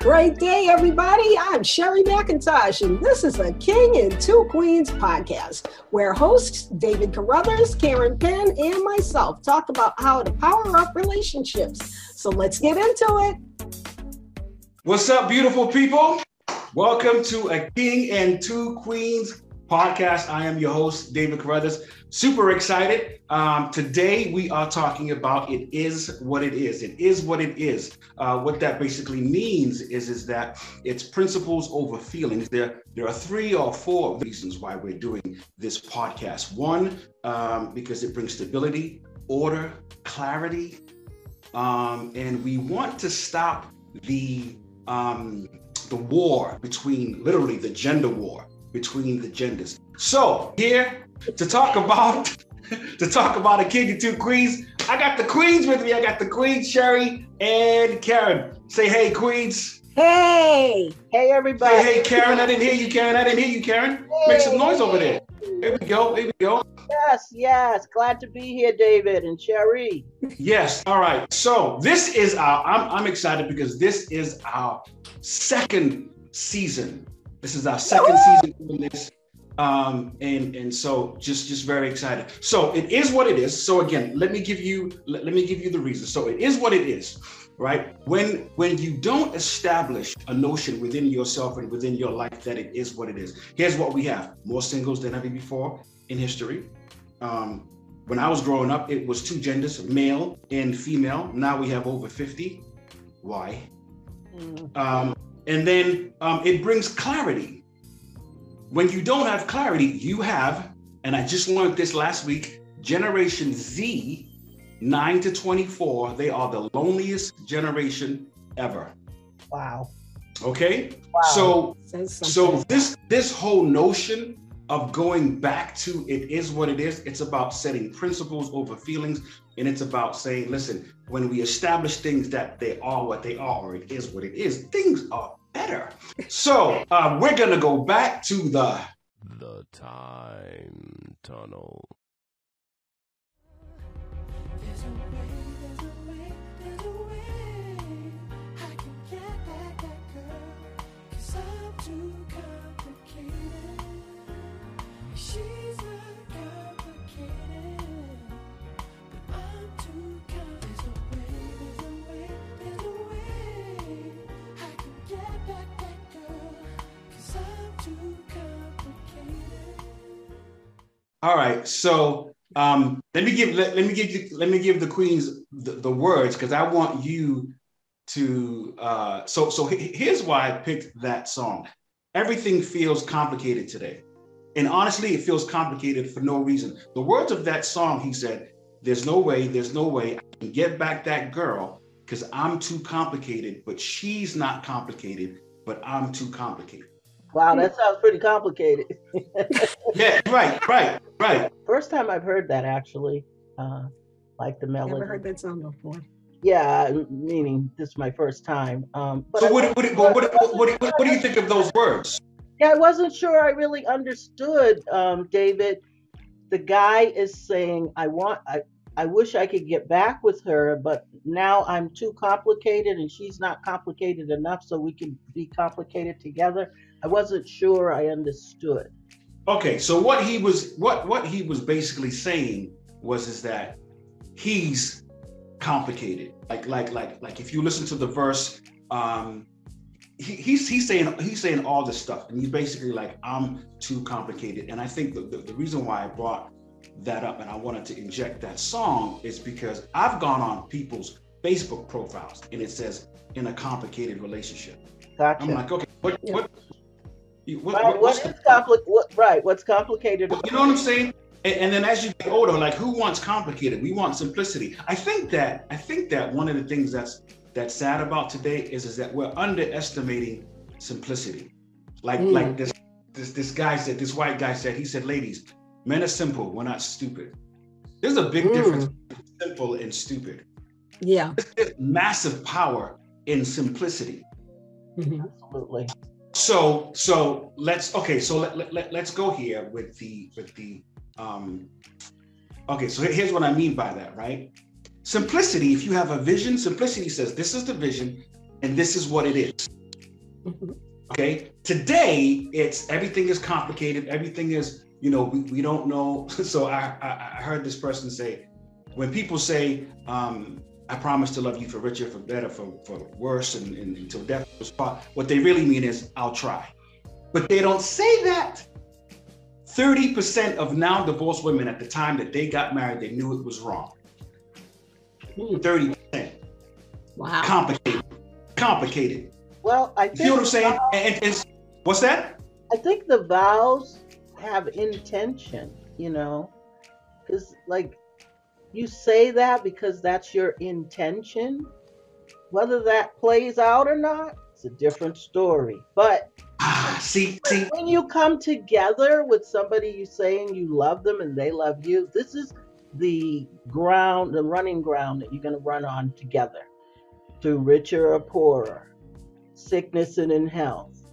Great day, everybody. I'm Sherry McIntosh, and this is the King and Two Queens podcast, where hosts David Carruthers, Karen Penn, and myself talk about how to power up relationships. So let's get into it. What's up, beautiful people? Welcome to a King and Two Queens podcast. I am your host, David Carruthers. Super excited. Um, today we are talking about it is what it is. It is what it is. Uh, what that basically means is, is that it's principles over feelings. There, there are three or four reasons why we're doing this podcast. One, um, because it brings stability, order, clarity, um, and we want to stop the um, the war between literally the gender war between the genders. So here to talk about to talk about a king and two queens, I got the queens with me. I got the queen Sherry and Karen. Say hey, queens. Hey, hey, everybody. Say hey, Karen. I didn't hear you, Karen. I didn't hear you, Karen. Hey. Make some noise over there. Here we go. Here we go. Yes, yes. Glad to be here, David and Sherry. Yes. All right. So this is our. I'm I'm excited because this is our second season this is our second season doing this. Um, and and so just just very excited. So it is what it is. So again, let me give you let, let me give you the reason. So it is what it is, right? When when you don't establish a notion within yourself and within your life that it is what it is. Here's what we have: more singles than ever before in history. Um, when I was growing up, it was two genders, male and female. Now we have over 50. Why? Mm. Um, and then um, it brings clarity. When you don't have clarity, you have, and I just learned this last week, Generation Z, 9 to 24, they are the loneliest generation ever. Wow. Okay? Wow. So so this this whole notion of going back to it is what it is. It's about setting principles over feelings. And it's about saying, listen, when we establish things that they are what they are, or it is what it is, things are better. So uh, we're going to go back to the the time tunnel. All right. So um, let me give let, let me give you, let me give the queens the, the words because I want you to. Uh, so so here's why I picked that song. Everything feels complicated today, and honestly, it feels complicated for no reason. The words of that song, he said, "There's no way, there's no way I can get back that girl because I'm too complicated, but she's not complicated, but I'm too complicated." Wow, that sounds pretty complicated. yeah, right, right, right. First time I've heard that actually, uh, like the melody. Never heard that song before. Yeah, meaning this is my first time. Um, but so what, what, what, what, what, what, do you think of those words? Yeah, I wasn't sure I really understood, um, David. The guy is saying, "I want, I, I wish I could get back with her, but now I'm too complicated, and she's not complicated enough, so we can be complicated together." I wasn't sure I understood. Okay, so what he was what what he was basically saying was is that he's complicated. Like like like like if you listen to the verse, um, he, he's he's saying he's saying all this stuff, and he's basically like I'm too complicated. And I think the, the, the reason why I brought that up and I wanted to inject that song is because I've gone on people's Facebook profiles and it says in a complicated relationship. Gotcha. I'm like, okay, what what what, right, what is compli- what, right? What's complicated? You know what I'm saying? And, and, then as you get older, like who wants complicated? We want simplicity. I think that I think that one of the things that's that's sad about today is is that we're underestimating simplicity. Like mm. like this this this guy said, this white guy said, he said, ladies, men are simple, we're not stupid. There's a big mm. difference simple and stupid. Yeah. There's massive power in simplicity. Mm-hmm. Absolutely so so let's okay so let, let, let, let's go here with the with the um okay so here's what i mean by that right simplicity if you have a vision simplicity says this is the vision and this is what it is Mhm. Okay. Today, it's everything is complicated. Everything is, you know, we, we don't know. So I, I I heard this person say, when people say, um, I promise to love you for richer, for better, for, for worse, and, and until death was what they really mean is, I'll try. But they don't say that. 30% of now divorced women at the time that they got married, they knew it was wrong. Hmm. 30%. Wow. Complicated. Complicated. Well, I You see what I'm think saying? And, and- and- what's that? I think the vows have intention, you know, because like you say that because that's your intention. Whether that plays out or not, it's a different story. But Ah, see, see, when you come together with somebody you saying you love them and they love you, this is the ground, the running ground that you're going to run on together through richer or poorer, sickness and in health,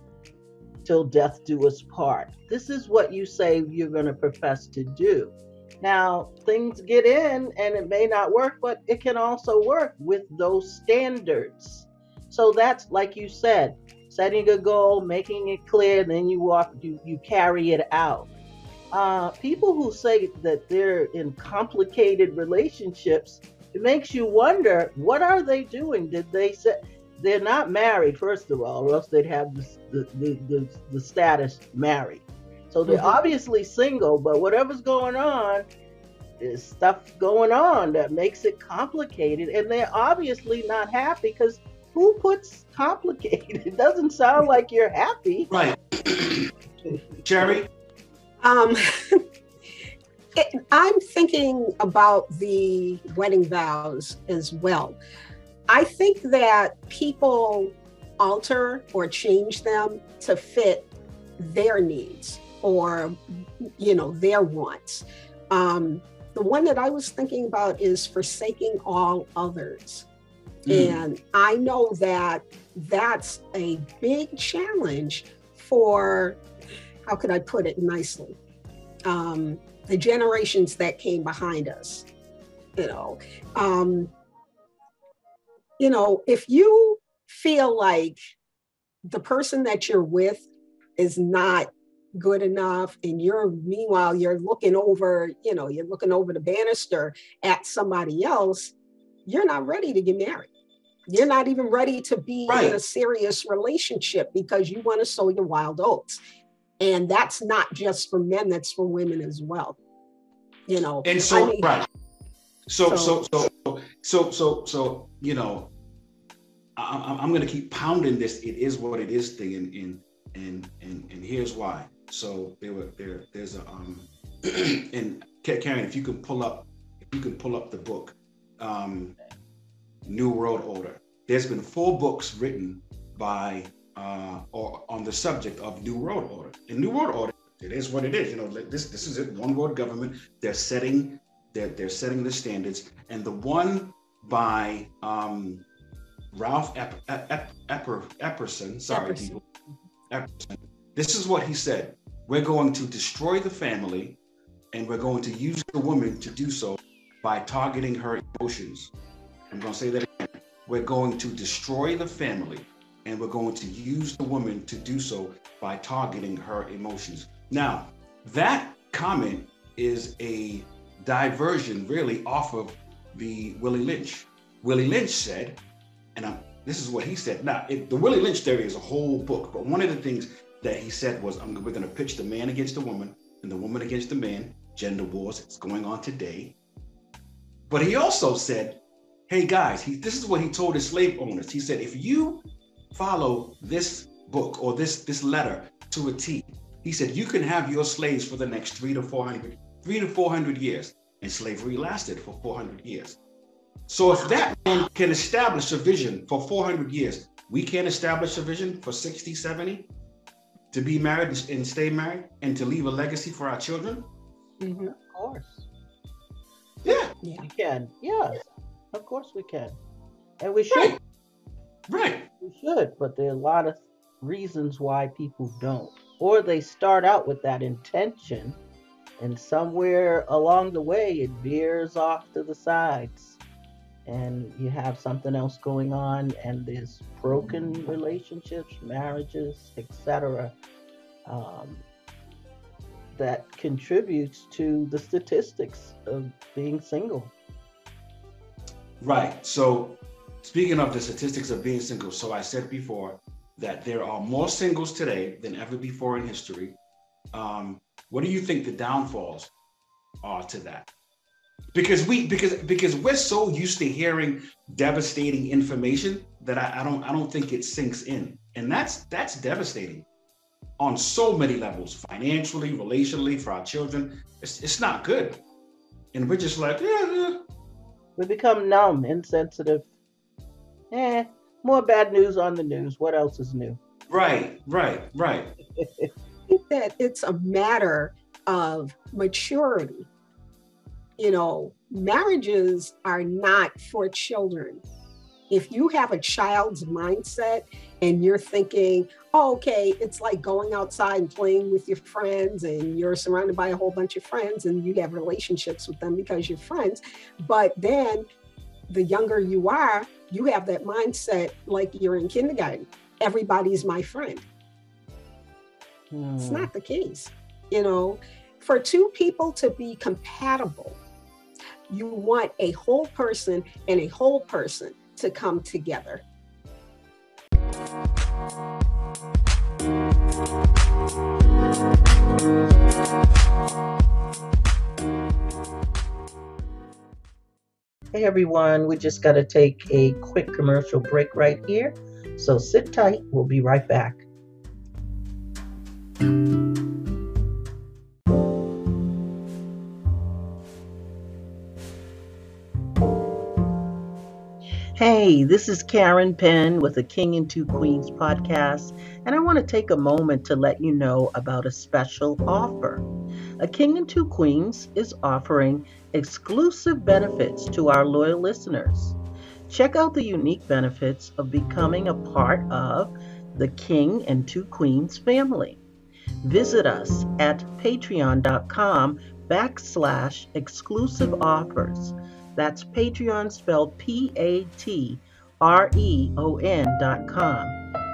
till death do us part. This is what you say you're going to profess to do. Now, things get in and it may not work, but it can also work with those standards. So that's like you said, setting a goal, making it clear, then you walk, you, you carry it out. Uh, people who say that they're in complicated relationships, it makes you wonder what are they doing? Did they say they're not married, first of all, or else they'd have the, the, the, the, status married. So they're Mhm. obviously single, but whatever's going on, there's stuff going on that makes it complicated, and they're obviously not happy because who puts complicated? It doesn't sound like you're happy. right. Jerry, Um, it, I'm thinking about the wedding vows as well. I think that people alter or change them to fit their needs or, you know, their wants. Um, the one that I was thinking about is forsaking all others. Mm. And I know that that's a big challenge for, how could I put it nicely? Um, the generations that came behind us. You know, um, you know, if you feel like the person that you're with is not good enough and you're meanwhile you're looking over you know you're looking over the banister at somebody else you're not ready to get married you're not even ready to be in a serious relationship because you want to sow your wild oats and that's not just for men that's for women as well you know and so I mean, right. So so So- so so so so you know, I, I'm- I'm going to keep pounding this. It is what it is thing, and and and and, and here's why. So there were there there's a um and Karen, if you can pull up if you can pull up the book, um, New World Order. There's been four books written by uh, or on the subject of New World Order. And New World Order, it is what it is. You know, this this is it. One world government. They're setting they're they're setting the standards. And the one by um, Ralph Ep- Ep- Ep- Epper, Epperson, sorry, Epperson. people, Epperson. This is what he said. We're going to destroy the family, and we're going to use the woman to do so by targeting her emotions. I'm going to say that again. We're going to destroy the family, and we're going to use the woman to do so by targeting her emotions. Now, that comment is a diversion, really, off of the Willie Lynch. Willie Lynch said, and I'm, this is what he said. Now, it, the Willie Lynch theory is a whole book, but one of the things that he said was, I'm, we're going to pitch the man against the woman and the woman against the man. Gender wars, it's going on today. But he also said, hey guys, he, this is what he told his slave owners. He said, if you follow this book or this this letter to a T, he said you can have your slaves for the next three to four hundred, three to four hundred years, and slavery lasted for four hundred years. So if that man can establish a vision for 400 years, we can establish a vision for 60, 70 to be married and- and stay married and to leave a legacy for our children. Mhm. Of course. Yeah, yeah We can. Yes. Of course we can. And we should. right, right. We should, but there are a lot of reasons why people don't. Or they start out with that intention, and somewhere along the way it veers off to the sides. and you have something else going on and there's broken relationships marriages etc um, that contributes to the statistics of being single Right. So, speaking of the statistics of being single, so I said before that there are more singles today than ever before in history. Um, what do you think the downfalls are to that? Because we because because we're so used to hearing devastating information that I, I don't I don't think it sinks in, and that's that's devastating on so many levels, financially, relationally, for our children. It's it's not good, and we're just like yeah. yeah we become numb, insensitive. Eh, more bad news on the news. What else is new? Right, right, right. I think that it's a matter of maturity. You know, marriages are not for children. If you have a child's mindset and you're thinking, oh, okay, it's like going outside and playing with your friends, and you're surrounded by a whole bunch of friends, and you have relationships with them because you're friends. But then the younger you are, you have that mindset like you're in kindergarten. Everybody's my friend. Hmm. It's not the case. You know, for two people to be compatible, you want a whole person and a whole person to come together. Hey everyone, we just got to take a quick commercial break right here. So sit tight, we'll be right back. Hey, this is Karen Penn with the King and Two Queens podcast, and I want to take a moment to let you know about a special offer. A King and Two Queens is offering exclusive benefits to our loyal listeners. Check out the unique benefits of becoming a part of the King and Two Queens family. Visit us at patreon.com backslash exclusive offers that's Patreon spelled P A T R E O N dot com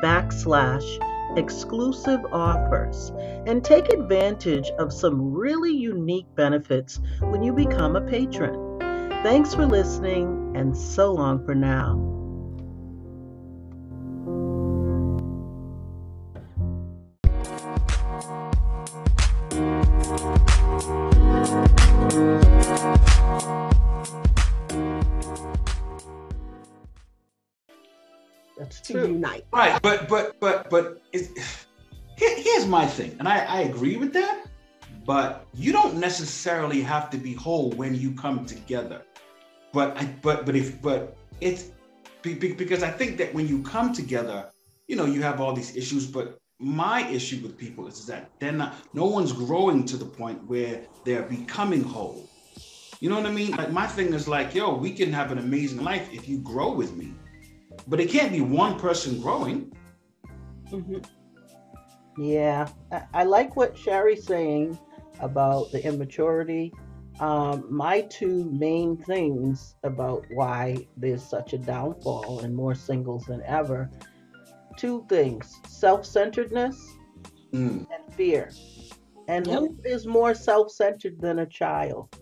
backslash exclusive offers and take advantage of some really unique benefits when you become a patron. Thanks for listening and so long for now. Right, but but but but here, here's my thing, and I, I agree with that. But you don't necessarily have to be whole when you come together. But I but but if but it's because I think that when you come together, you know, you have all these issues. But my issue with people is that they're not. No one's growing to the point where they're becoming whole. You know what I mean? Like my thing is like, yo, we can have an amazing life if you grow with me but it can't be one person growing. Mm-hmm. Yeah, I, I, like what Sherry's saying about the immaturity. Um, my two main things about why there's such a downfall and more singles than ever two things self centeredness mm. and fear. And yep. who is more self centered than a child?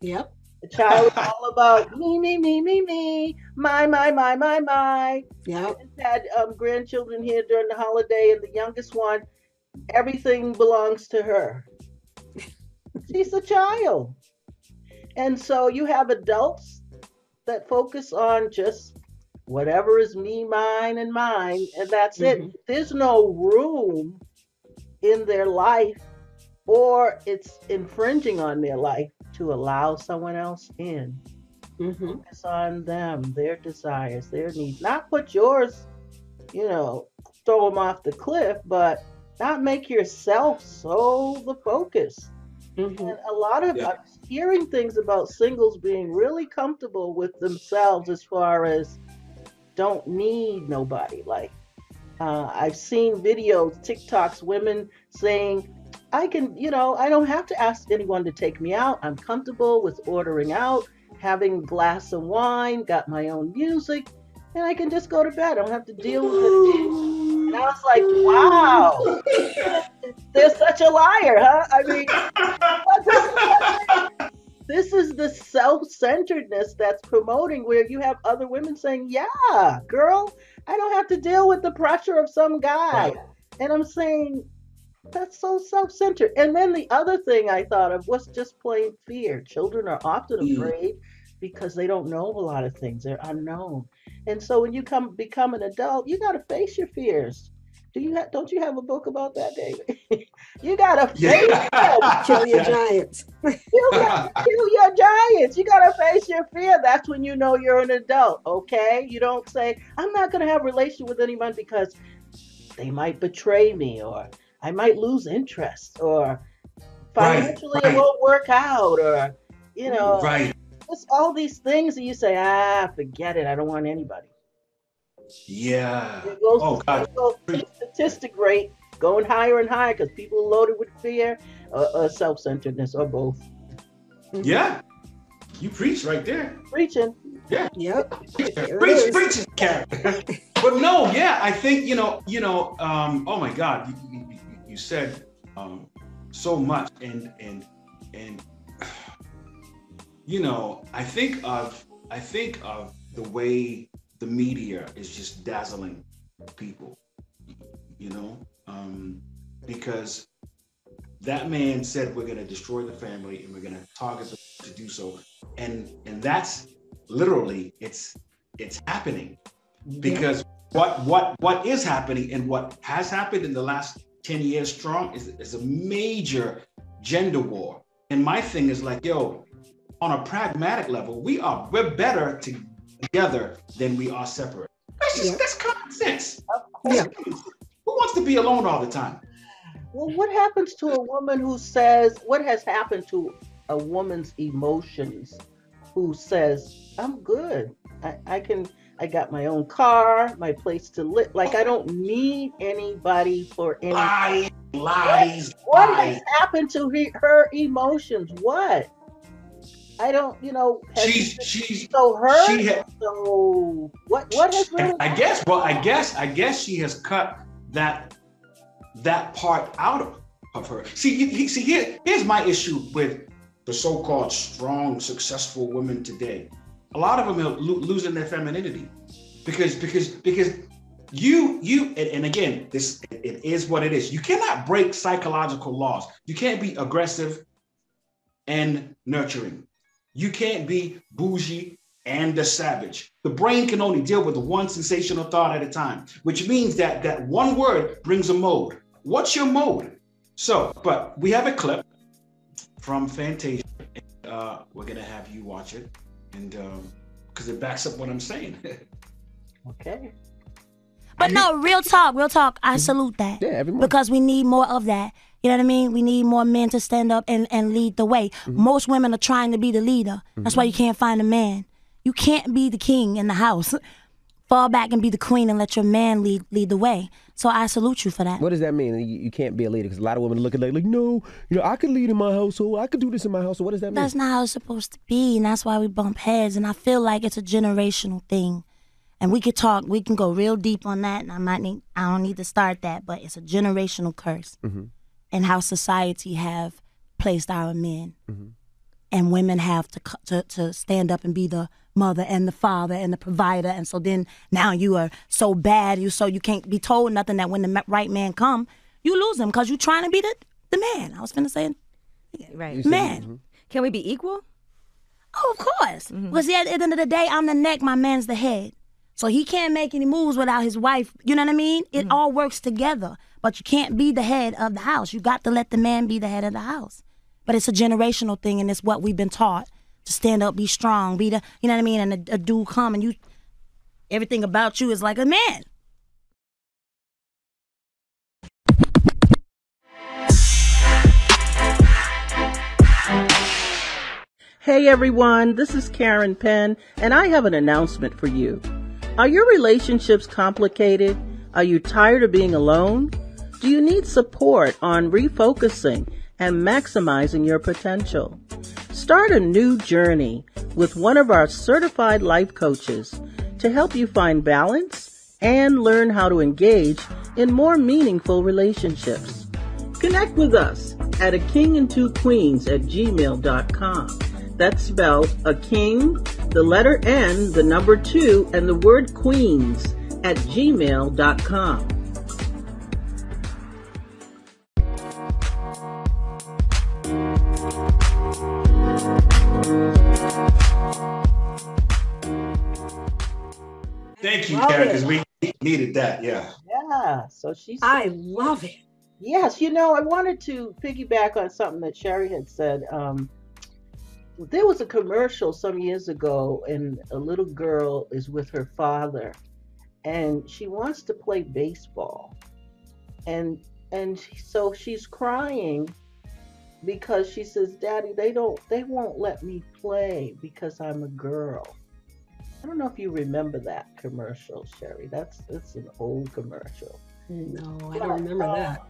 Yep. The child is all about me, me, me, me, me, my, my, my, my, my. Yeah. had um, grandchildren here during the holiday, and the youngest one, everything belongs to her. She's a child. And so you have adults that focus on just whatever is me, mine, and mine, and that's mm-hmm. it. There's no room in their life, or it's infringing on their life to allow someone else in. Mm-hmm. Focus on them, their desires, their needs. Not put yours, you know, throw them off the cliff, but not make yourself so the focus. Mm-hmm. And a lot of yeah. hearing things about singles being really comfortable with themselves as far as don't need nobody. Like uh, I've seen videos, TikToks, women saying, I can, you know, I don't have to ask anyone to take me out. I'm comfortable with ordering out. having a glass of wine, got my own music, and I can just go to bed. I don't have to deal with it. And I was like, wow, they're such a liar, huh? I mean, this is the self-centeredness that's promoting where you have other women saying, yeah, girl, I don't have to deal with the pressure of some guy. Right. And I'm saying, that's so self-centered. And then the other thing I thought of was just plain fear. Children are often Mm. afraid because they don't know a lot of things. They're unknown. And so when you come become an adult, you got to face your fears. Do you have? Don't you have a book about that, David? you got to face them. Kill your giants. You got to kill your giants. You got to face your fear. That's when you know you're an adult. Okay. You don't say, "I'm not going to have a relationship with anyone because they might betray me, or I might lose interest, or financially right. it won't work out, or you know, Right. just all these things that you say, ah, forget it. I don't want anybody. Yeah. It goes Oh God. it goes to statistic rate going higher and higher because people are loaded with fear or, or self-centeredness or both. Yeah. You preach right there. Preaching. Yeah. Yep. Preach, preach, is. preach, Karen. but no, yeah, I think you know, you know. Um, oh my God, you said um, so much, and and and you know, I think of I think of the way the media is just dazzling people. You know, um, because that man said we're going to destroy the family and we're going to target them to do so, and and that's literally it's it's happening because what what what is happening and what has happened in the last 10 years strong is, is a major gender war and my thing is like yo on a pragmatic level we are we're better together than we are separate that's just Yeah. that's common sense Yeah. who wants to be alone all the time Well, what happens to a woman who says, what has happened to a woman's emotions who says, I'm good. I, I can, I got my own car, my place to live. Like, I don't need anybody for any. lies lies What lies has happened to he, her emotions? What? I don't, you know, she's she's so hurt. she so what? What has really I guess. Well, I guess. I guess she has cut that that part out of, of her. See, you- see, here, here's my issue with the so-called strong, successful women today. A lot of them are lo- losing their femininity because because because you you and, and again, this it is what it is. You cannot break psychological laws. You can't be aggressive and nurturing. You can't be bougie and the savage. The brain can only deal with one sensational thought at a time, which means that that one word brings a mode. What's your mode? So, but we have a clip from Fantasia. Uh, we're gonna have you watch it, and um, because it backs up what I'm saying. okay? But no, real talk, real talk. I salute that. Yeah, everyone. Because we need more of that. You know what I mean? We need more men to stand up and, and lead the way. Most women are trying to be the leader. That's why you can't find a man. You can't be the king in the house. Fall back and be the queen and let your man lead lead the way. So I salute you for that. What does that mean? You, you can't be a leader because a lot of women look at it like, no, you know, I could lead in my household. I could do this in my household. What does that mean? That's not how it's supposed to be, and that's why we bump heads. And I feel like it's a generational thing. And we could talk, we can go real deep on that. And I might need, I don't need to start that, but it's a generational curse, mm-hmm. and how society have placed our men, mm-hmm. And women have to, to to stand up and be the mother and the father and the provider. And so then now you are so bad, you so you can't be told nothing. That when the right man come, you lose him because you trying to be the the man. I was finna say Right. man. Mm-hmm. Can we be equal? Oh, of course. Mm-hmm. Because at the end of the day, I'm the neck, my man's the head. So he can't make any moves without his wife. You know what I mean? It mm-hmm. all works together. But you can't be the head of the house. You got to let the man be the head of the house. But it's a generational thing, and it's what we've been taught to stand up, be strong, be the, you know what I mean? And a, a dude come and you, everything about you is like a man. Hey everyone, this is Karen Penn, and I have an announcement for you. Are your relationships complicated? Are you tired of being alone? Do you need support on refocusing and maximizing your potential? Start a new journey with one of our certified life coaches to help you find balance and learn how to engage in more meaningful relationships. Connect with us at a king and two queens at gmail.com. That's spelled a king, the letter N, the number two, and the word queens at gmail.com. Thank you, Love Karen, because we needed that. Yeah. Yeah, so she's I love it. Yes, you know, I wanted to piggyback on something that Sherry had said. Um, there was a commercial some years ago, and a little girl is with her father, and she wants to play baseball, and and so she's crying because she says, "Daddy, they don't, they won't let me play because I'm a girl." I don't know if you remember that commercial, Sherry. That's that's an old commercial No, I don't remember uh, that.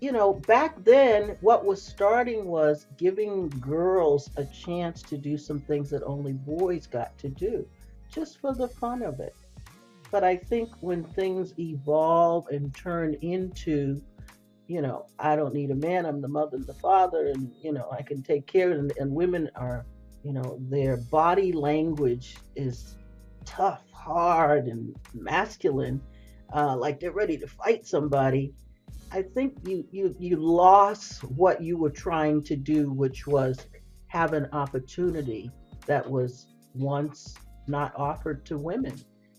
you know, back then, what was starting was giving girls a chance to do some things that only boys got to do, just for the fun of it. But I think when things evolve and turn into, you know, I don't need a man, I'm the mother and the father, and, you know, I can take care of it, and women are, you know, their body language is tough, hard, and masculine, uh, like they're ready to fight somebody. I think you you you lost what you were trying to do, which was have an opportunity that was once not offered to women.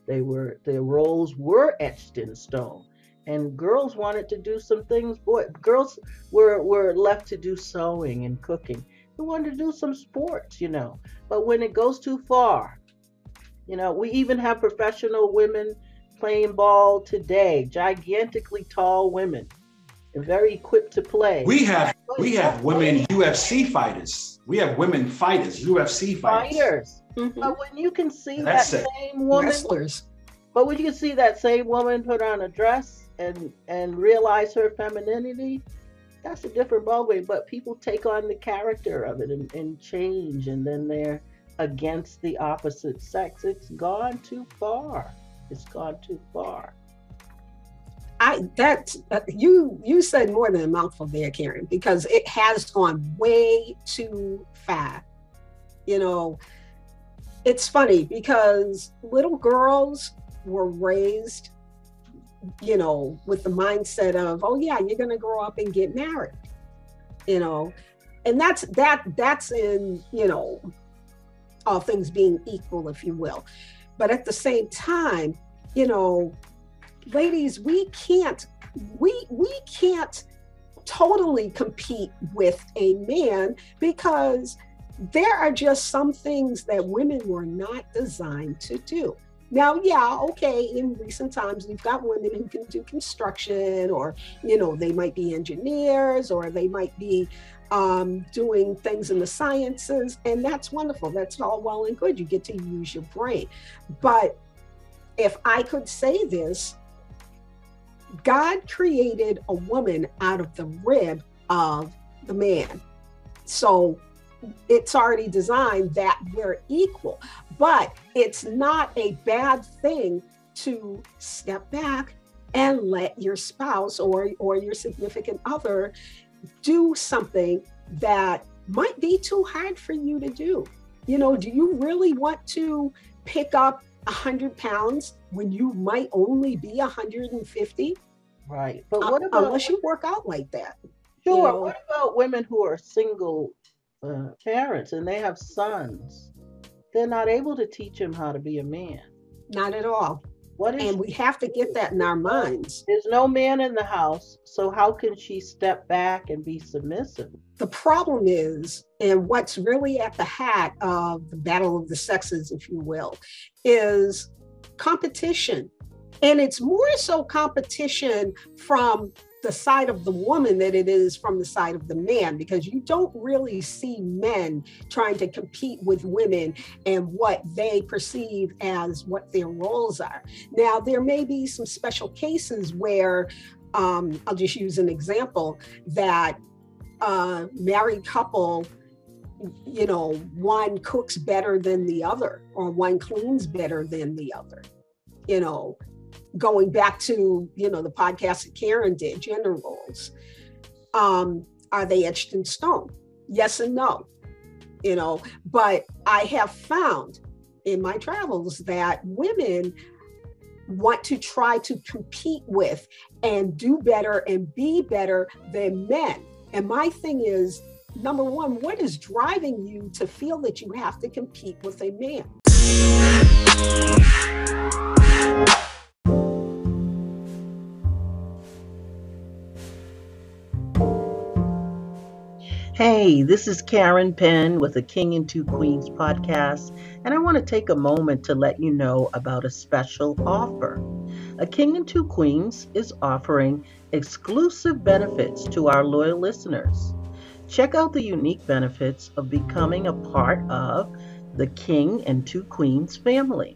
They were their roles were etched in stone, and girls wanted to do some things. Boy, girls were were left to do sewing and cooking. They wanted to do some sports, you know. But when it goes too far, you know, we even have professional women playing ball today, gigantically tall women, and very equipped to play. We have we have women UFC fighters. We have women fighters, UFC fighters. fighters. Mhm. But when you can see That's that same woman, Wrestlers. but when you can see that same woman put on a dress and and realize her femininity, that's a different ballgame. But people take on the character of it and, and change, and then they're against the opposite sex. It's gone too far. It's gone too far. I that uh, you you said more than a mouthful there, Karen, because it has gone way too far. You know, it's funny because little girls were raised, you know, with the mindset of, oh yeah, you're gonna grow up and get married. You know, and that's that that's in, you know, all things being equal, if you will. But at the same time, you know, ladies, we can't we we can't totally compete with a man because there are just some things that women were not designed to do. Now, yeah, okay, in recent times, we've got women who can do construction, or, you know, they might be engineers, or they might be um, doing things in the sciences, and that's wonderful. That's all well and good. You get to use your brain. But if I could say this, God created a woman out of the rib of the man. So it's already designed that we're equal, but it's not a bad thing to step back and let your spouse or, or your significant other do something that might be too hard for you to do. You know, do you really want to pick up 100 pounds when you might only be 150? Right. But Uh, what about unless you work out like that. Sure. you know. What about women who are single uh, parents and they have sons? They're not able to teach him how to be a man. Not at all. What is? And we have to get that in our minds. There's no man in the house, so how can she step back and be submissive? The problem is, and what's really at the hat of the battle of the sexes, if you will, is competition. And it's more so competition from the side of the woman than it is from the side of the man, because you don't really see men trying to compete with women and what they perceive as what their roles are. Now, there may be some special cases where, um, I'll just use an example, that a married couple you know, one cooks better than the other or one cleans better than the other. You know, going back to, you know, the podcast that Karen did, gender roles. Um, are they etched in stone? Yes and no. You know, but I have found in my travels that women want to try to compete with and do better and be better than men. And my thing is number one, what is driving you to feel that you have to compete with a man? Hey, this is Karen Penn with the King and Two Queens podcast, and I want to take a moment to let you know about a special offer. A King and Two Queens is offering exclusive benefits to our loyal listeners. Check out the unique benefits of becoming a part of the King and Two Queens family.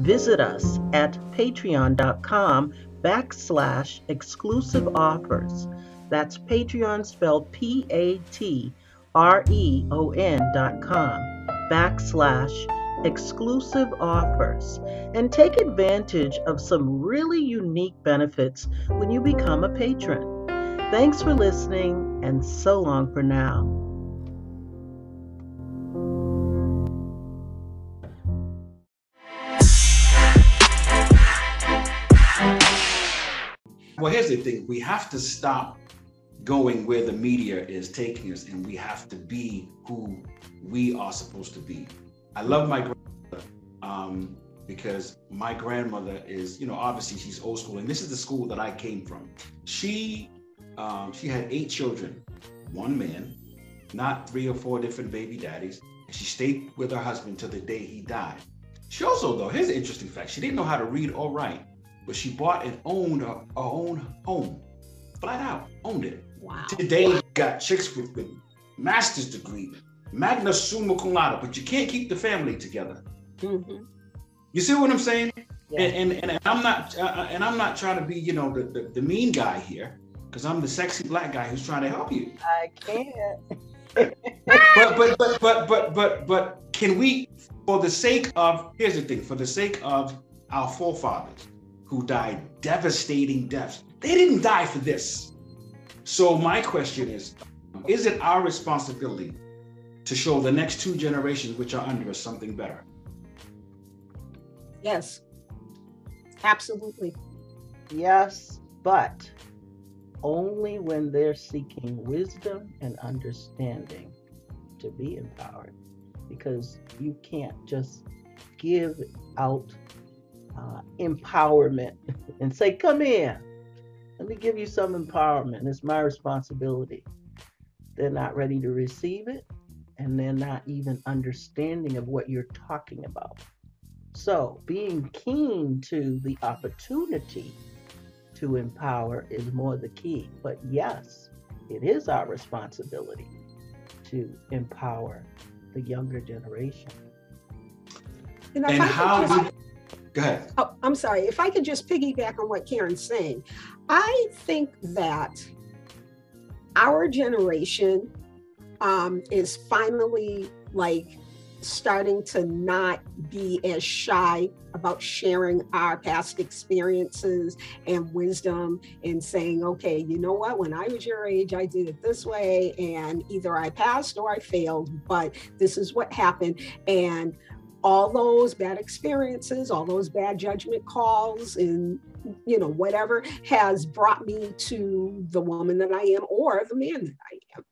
Visit us at patreon.com backslash exclusive offers. That's Patreon spelled P A T R E O N dot com backslash exclusive offers and take advantage of some really unique benefits when you become a patron. Thanks for listening and so long for now. Well, here's the thing we have to stop going where the media is taking us, and we have to be who we are supposed to be. I love my grandmother um, because my grandmother is, you know, obviously she's old school, and this is the school that I came from. She um, she had eight children, one man, not three or four different baby daddies, and she stayed with her husband till the day he died. She also, though, here's an interesting fact: she didn't know how to read or write, but she bought and owned her, her own home, flat out owned it. Wow. Today, you got chicks with the master's degree, magna summa cum laude, but you can't keep the family together. Mhm. You see what I'm saying? Yeah. And, and and I'm not uh, uh, and I'm not trying to be you know the, the, the mean guy here because I'm the sexy black guy who's trying to help you. I can't. But but but but but but but can we, for the sake of here's the thing, for the sake of our forefathers who died devastating deaths, they didn't die for this. So my question is, is it our responsibility to show the next two generations which are under us something better? Yes. Absolutely. Yes, but only when they're seeking wisdom and understanding to be empowered. Because you can't just give out uh, empowerment and say, Come in, let me give you some empowerment. It's my responsibility. They're not ready to receive it, and they're not even understanding of what you're talking about. So, being keen to the opportunity to empower is more the key. But yes, it is our responsibility to empower the younger generation. And, if And how do go ahead. Oh, I'm sorry. If I could just piggyback on what Karen's saying, I think that our generation um, is finally like starting to not be as shy about sharing our past experiences and wisdom and saying, okay, you know what, when I was your age, I did it this way, and either I passed or I failed, but this is what happened. And all those bad experiences, all those bad judgment calls, and you know, whatever has brought me to the woman that I am or the man that I am.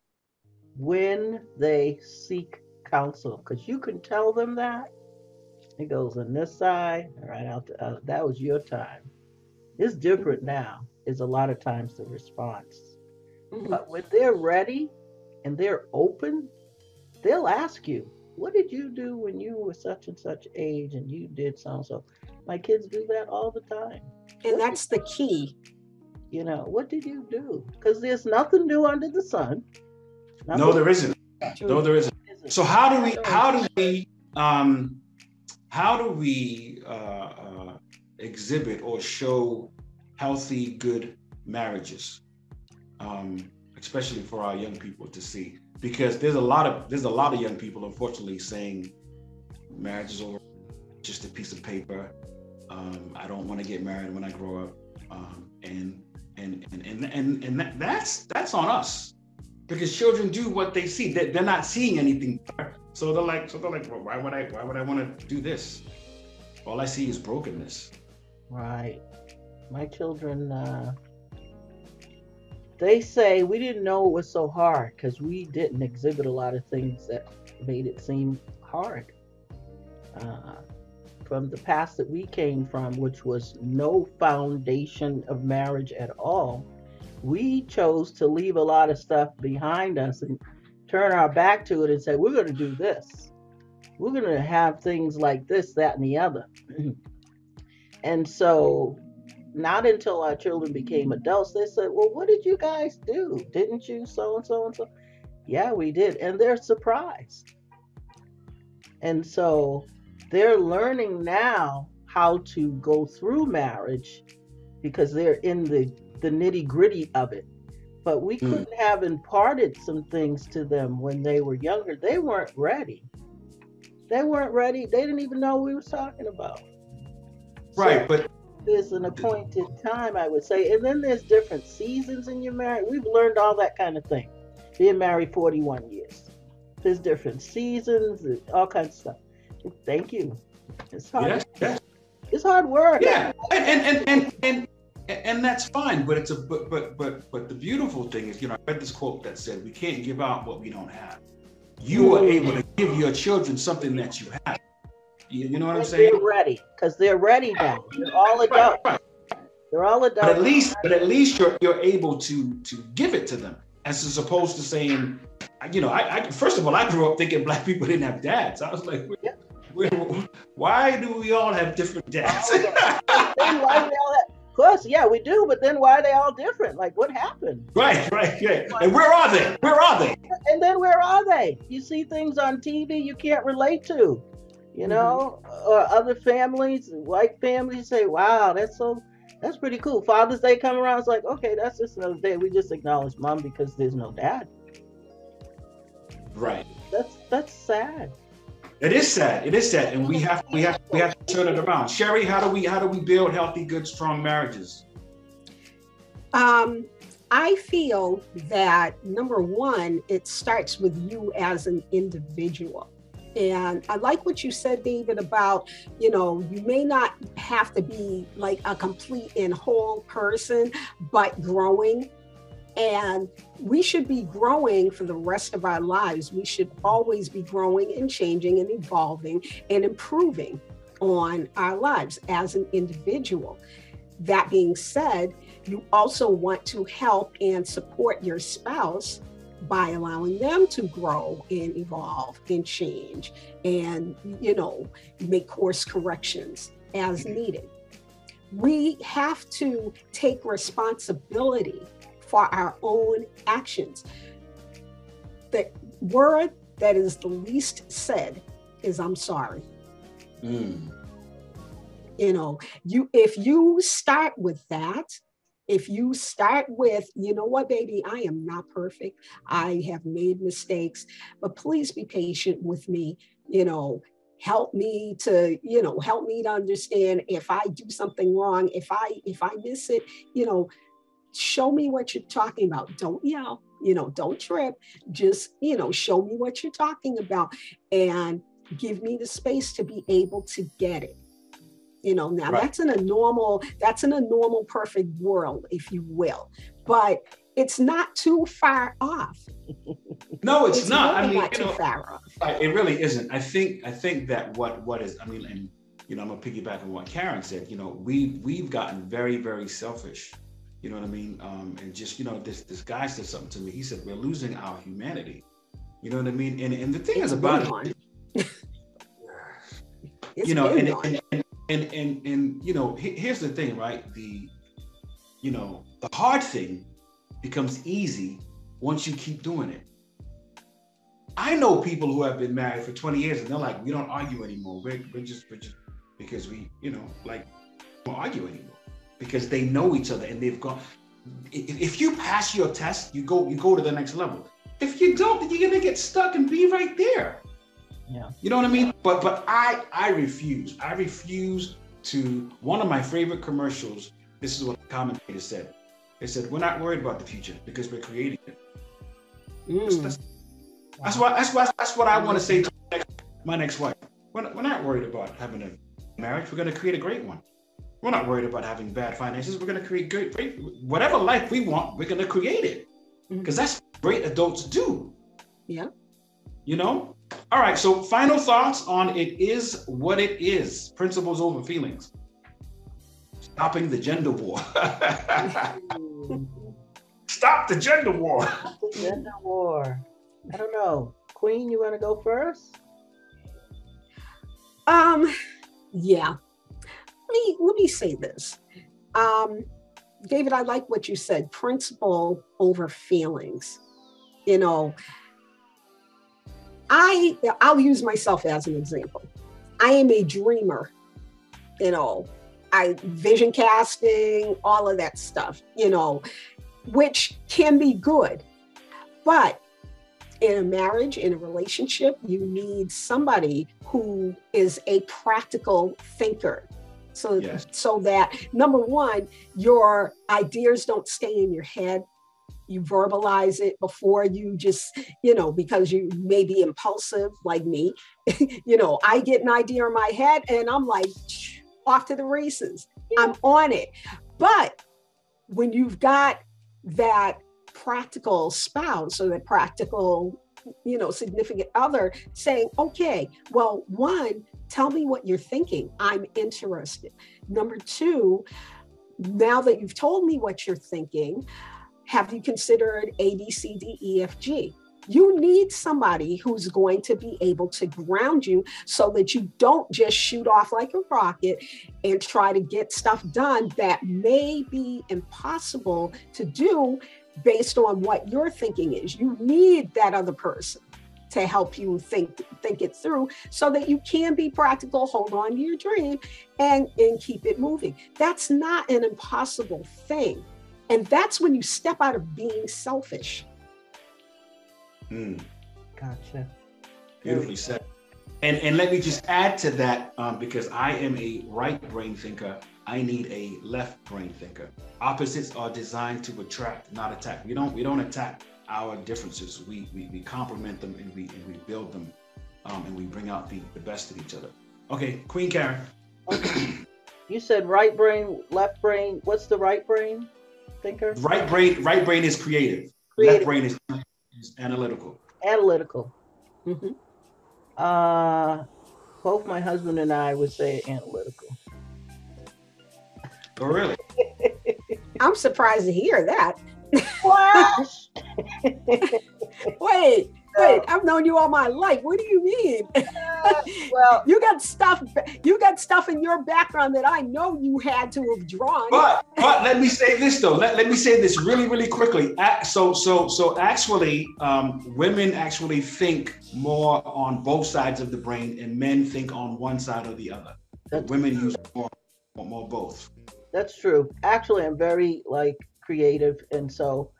When they seek counsel, because you can tell them that it goes on this side, right out. The, uh, that was your time. It's different now. Is a lot of times the response. Mhm. But when they're ready and they're open, they'll ask you, What did you do when you were such and such age and you did so and so? My kids do that all the time. And that's the key. You know, what did you do? Because there's nothing new under the sun. No, there isn't. No, there isn't. isn't. So how do we how do we um how do we uh, uh, exhibit or show healthy good marriages um especially for our young people to see because there's a lot of there's a lot of young people unfortunately saying marriage is over just a piece of paper. Um, i don't want to get married when i grow up. Um, and and and and and, and that, that's that's on us. Because children do what they see. They, they're not seeing anything. So they're like so they're like well, why would i why would i want to do this? All i see is brokenness. Right. My children, uh, they say we didn't know it was so hard because we didn't exhibit a lot of things that made it seem hard. Uh, from the past that we came from, which was no foundation of marriage at all, we chose to leave a lot of stuff behind us and turn our back to it and say, we're going to do this. We're going to have things like this, that, and the other. And so, not until our children became adults, they said, Well, what did you guys do? Didn't you so and so and so? Yeah, we did. And they're surprised. And so, they're learning now how to go through marriage because they're in the, the nitty gritty of it. But we Mm. couldn't have imparted some things to them when they were younger. They weren't ready. They weren't ready. They didn't even know what we was talking about. So- right but there's an appointed time, I would say. And then there's different seasons in your marriage. We've learned all that kind of thing. Being married 41 years. There's different seasons, and all kinds of stuff. Thank you. It's hard. yes yes It's hard work. yeah and and and and, and and that's fine but it's a but but but but the beautiful thing is you know i read this quote that said we can't give out what we don't have you are mm. able to give your children something that you have you, you know what i'm saying They're ready because they're ready now. They're all adults. right. They're all adults. but at least but at least you're you're able to to give it to them as opposed to saying you know I, I first of all i grew up thinking black people didn't have dads i was like Yeah. where, where, why do we all have different dads then why they all have, of course, yeah, we do, but then why are they all different? Like what happened? right right yeah. and where are they where are they and then where are they? You see things on TV you can't relate to, you know, or other families, white families say, "Wow, that's so, that's pretty cool." Father's Day come around, it's like, okay, that's just another day. We just acknowledge mom because there's no dad. right That's that's sad. It is sad. It is sad, and we have we have we have to turn it around. Sherry, how do we how do we build healthy, good, strong marriages? Um, I feel that number one, it starts with you as an individual. And I like what you said, David, about, you know, you may not have to be like a complete and whole person, but growing. And we should be growing for the rest of our lives. We should always be growing and changing and evolving and improving on our lives as an individual. That being said, you also want to help and support your spouse by allowing them to grow and evolve and change and you know make course corrections as needed. We have to take responsibility for our own actions. The word that is the least said is i'm sorry. Mm. you know you if you start with that if you start with you know what baby? I am not perfect. I have made mistakes but please be patient with me you know. Help me to you know help me to understand if i do something wrong if i if i miss it you know. Show me what you're talking about. Don't yell you know don't trip. Just you know show me what you're talking about and give me the space to be able to get it you know now Right. that's in a normal that's in a normal perfect world if you will but it's not too far off No, it's, not. I really mean, not you too know, far off Right, It really isn't. I think I think that what what is I mean, and you know, I'm gonna piggyback on what Karen said. You know, we we've gotten very very selfish. You know what I mean? Um, and just you know, this this guy said something to me. He said we're losing our humanity. You know what I mean? And and the thing It's is about it, you know, and and, and and and and you know, here's the thing, right? The you know, the hard thing becomes easy once you keep doing it. I know people who have been married for 20 years and they're like, we don't argue anymore. We're, we're just, we're just, because we, you know, like, don't argue anymore because they know each other and they've gone. If you pass your test, you go, you go to the next level. If you don't, then you're gonna get stuck and be right there. Yeah. You know what I mean? But but I I refuse. I refuse to one of my favorite commercials. This is what the commentator said. They said, We're not worried about the future because we're creating it. Mm. That's, that's what that's what that's what I want to say to my next, my next wife. We're not, we're not worried about having a marriage. We're going to create a great one. We're not worried about having bad finances. We're going to create great, great whatever life we want. We're going to create it because that's what great adults do. Yeah. You know. All right. So final thoughts on it is what it is. Principles over feelings. Stopping the gender war. Stop the gender war. The gender war. I don't know. Queen, you want to go first? Um, yeah. Let me let me say this. Um, David, I like what you said, principle over feelings. You know, I I'll use myself as an example. I am a dreamer, you know, I vision casting, all of that stuff, you know, which can be good. But in a marriage, in a relationship, you need somebody who is a practical thinker. So, Yes. so that number one, your ideas don't stay in your head. You verbalize it before you just, you know, because you may be impulsive like me. you know, I get an idea in my head and I'm like, off to the races. I'm on it. But when you've got that practical spouse or the practical you know significant other saying okay well one tell me what you're thinking i'm interested number two now that you've told me what you're thinking have you considered a b c d e f g you need somebody who's going to be able to ground you so that you don't just shoot off like a rocket and try to get stuff done that may be impossible to do based on what your thinking is. You need that other person to help you think think it through so that you can be practical, hold on to your dream and and keep it moving. That's not an impossible thing. And that's when you step out of being selfish. Mm. Gotcha. Beautifully said. And and let me just add to that um, because I am a right brain thinker. I need a left brain thinker. Opposites are designed to attract, not attack. We don't we don't attack our differences. We we, we complement them and we and we build them, um, and we bring out the, the best of each other. Okay, Queen Karen. Okay. You said right brain, left brain. What's the right brain thinker? Right brain right brain is creative. Creative. Left brain is, is analytical. Analytical. Mhm. Uh, both my husband and I would say analytical. Oh really? I'm surprised to hear that. Flash! Wait, wait, I've known you all my life. What do you mean? well, you got stuff you got stuff in your background that I know you had to have drawn. But but let me say this though. Let, let me say this really really quickly. So so so actually, um, women actually think more on both sides of the brain, and men think on one side or the other. That's women true. use more more both. That's true. Actually, I'm very like creative, and so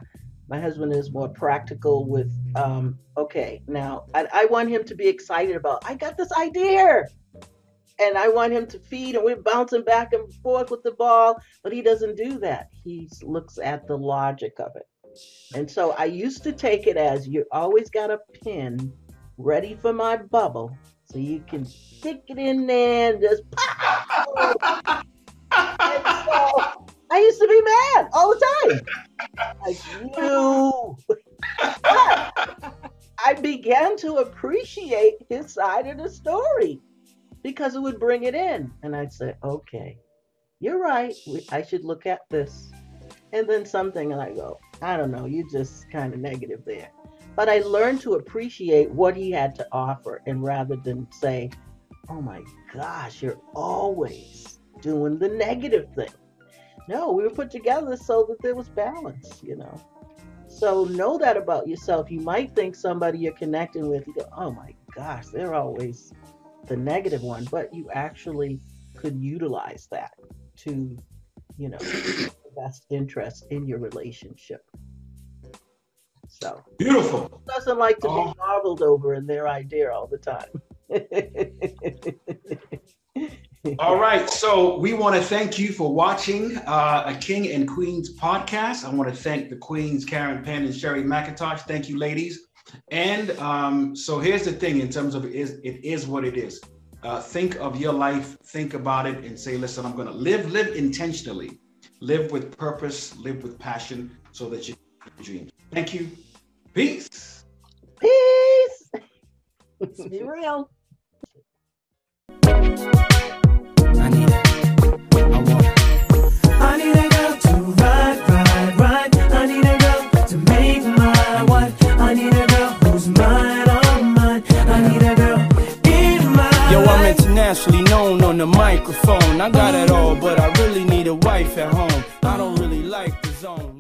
my husband is more practical with. Um, okay, now I, I want him to be excited about. I got this idea, and I want him to feed, and we're bouncing back and forth with the ball, but he doesn't do that. He looks at the logic of it, and so I used to take it as you always got a pin ready for my bubble, so you can stick it in there and just pop. And so I used to be mad all the time. Like you. I began to appreciate his side of the story because it would bring it in. And I'd say, okay, you're right. I should look at this. And then something, and I go, I don't know, you're just kind of negative there. But I learned to appreciate what he had to offer, and rather than say, oh my gosh, you're always doing the negative thing. No, we were put together so that there was balance, you know. So know that about yourself. You might think somebody you're connecting with, you go, oh my gosh, they're always the negative one, but you actually could utilize that to, you know, the best interest in your relationship. So Beautiful. doesn't like to Oh. be marveled over in their idea all the time. All right. So we want to thank you for watching uh, a King and Queens podcast. I want to thank the Queens, Karen Penn and Sherry McIntosh. Thank you, ladies. And um, so here's the thing in terms of it is, it is what it is. Uh, think of your life, think about it, and say, listen, I'm going to live, live intentionally, live with purpose, live with passion so that you dream. Thank you. Peace. Peace. Let's Be real. On the microphone. I got it all, but I really need a wife at home. I don't really like the zone.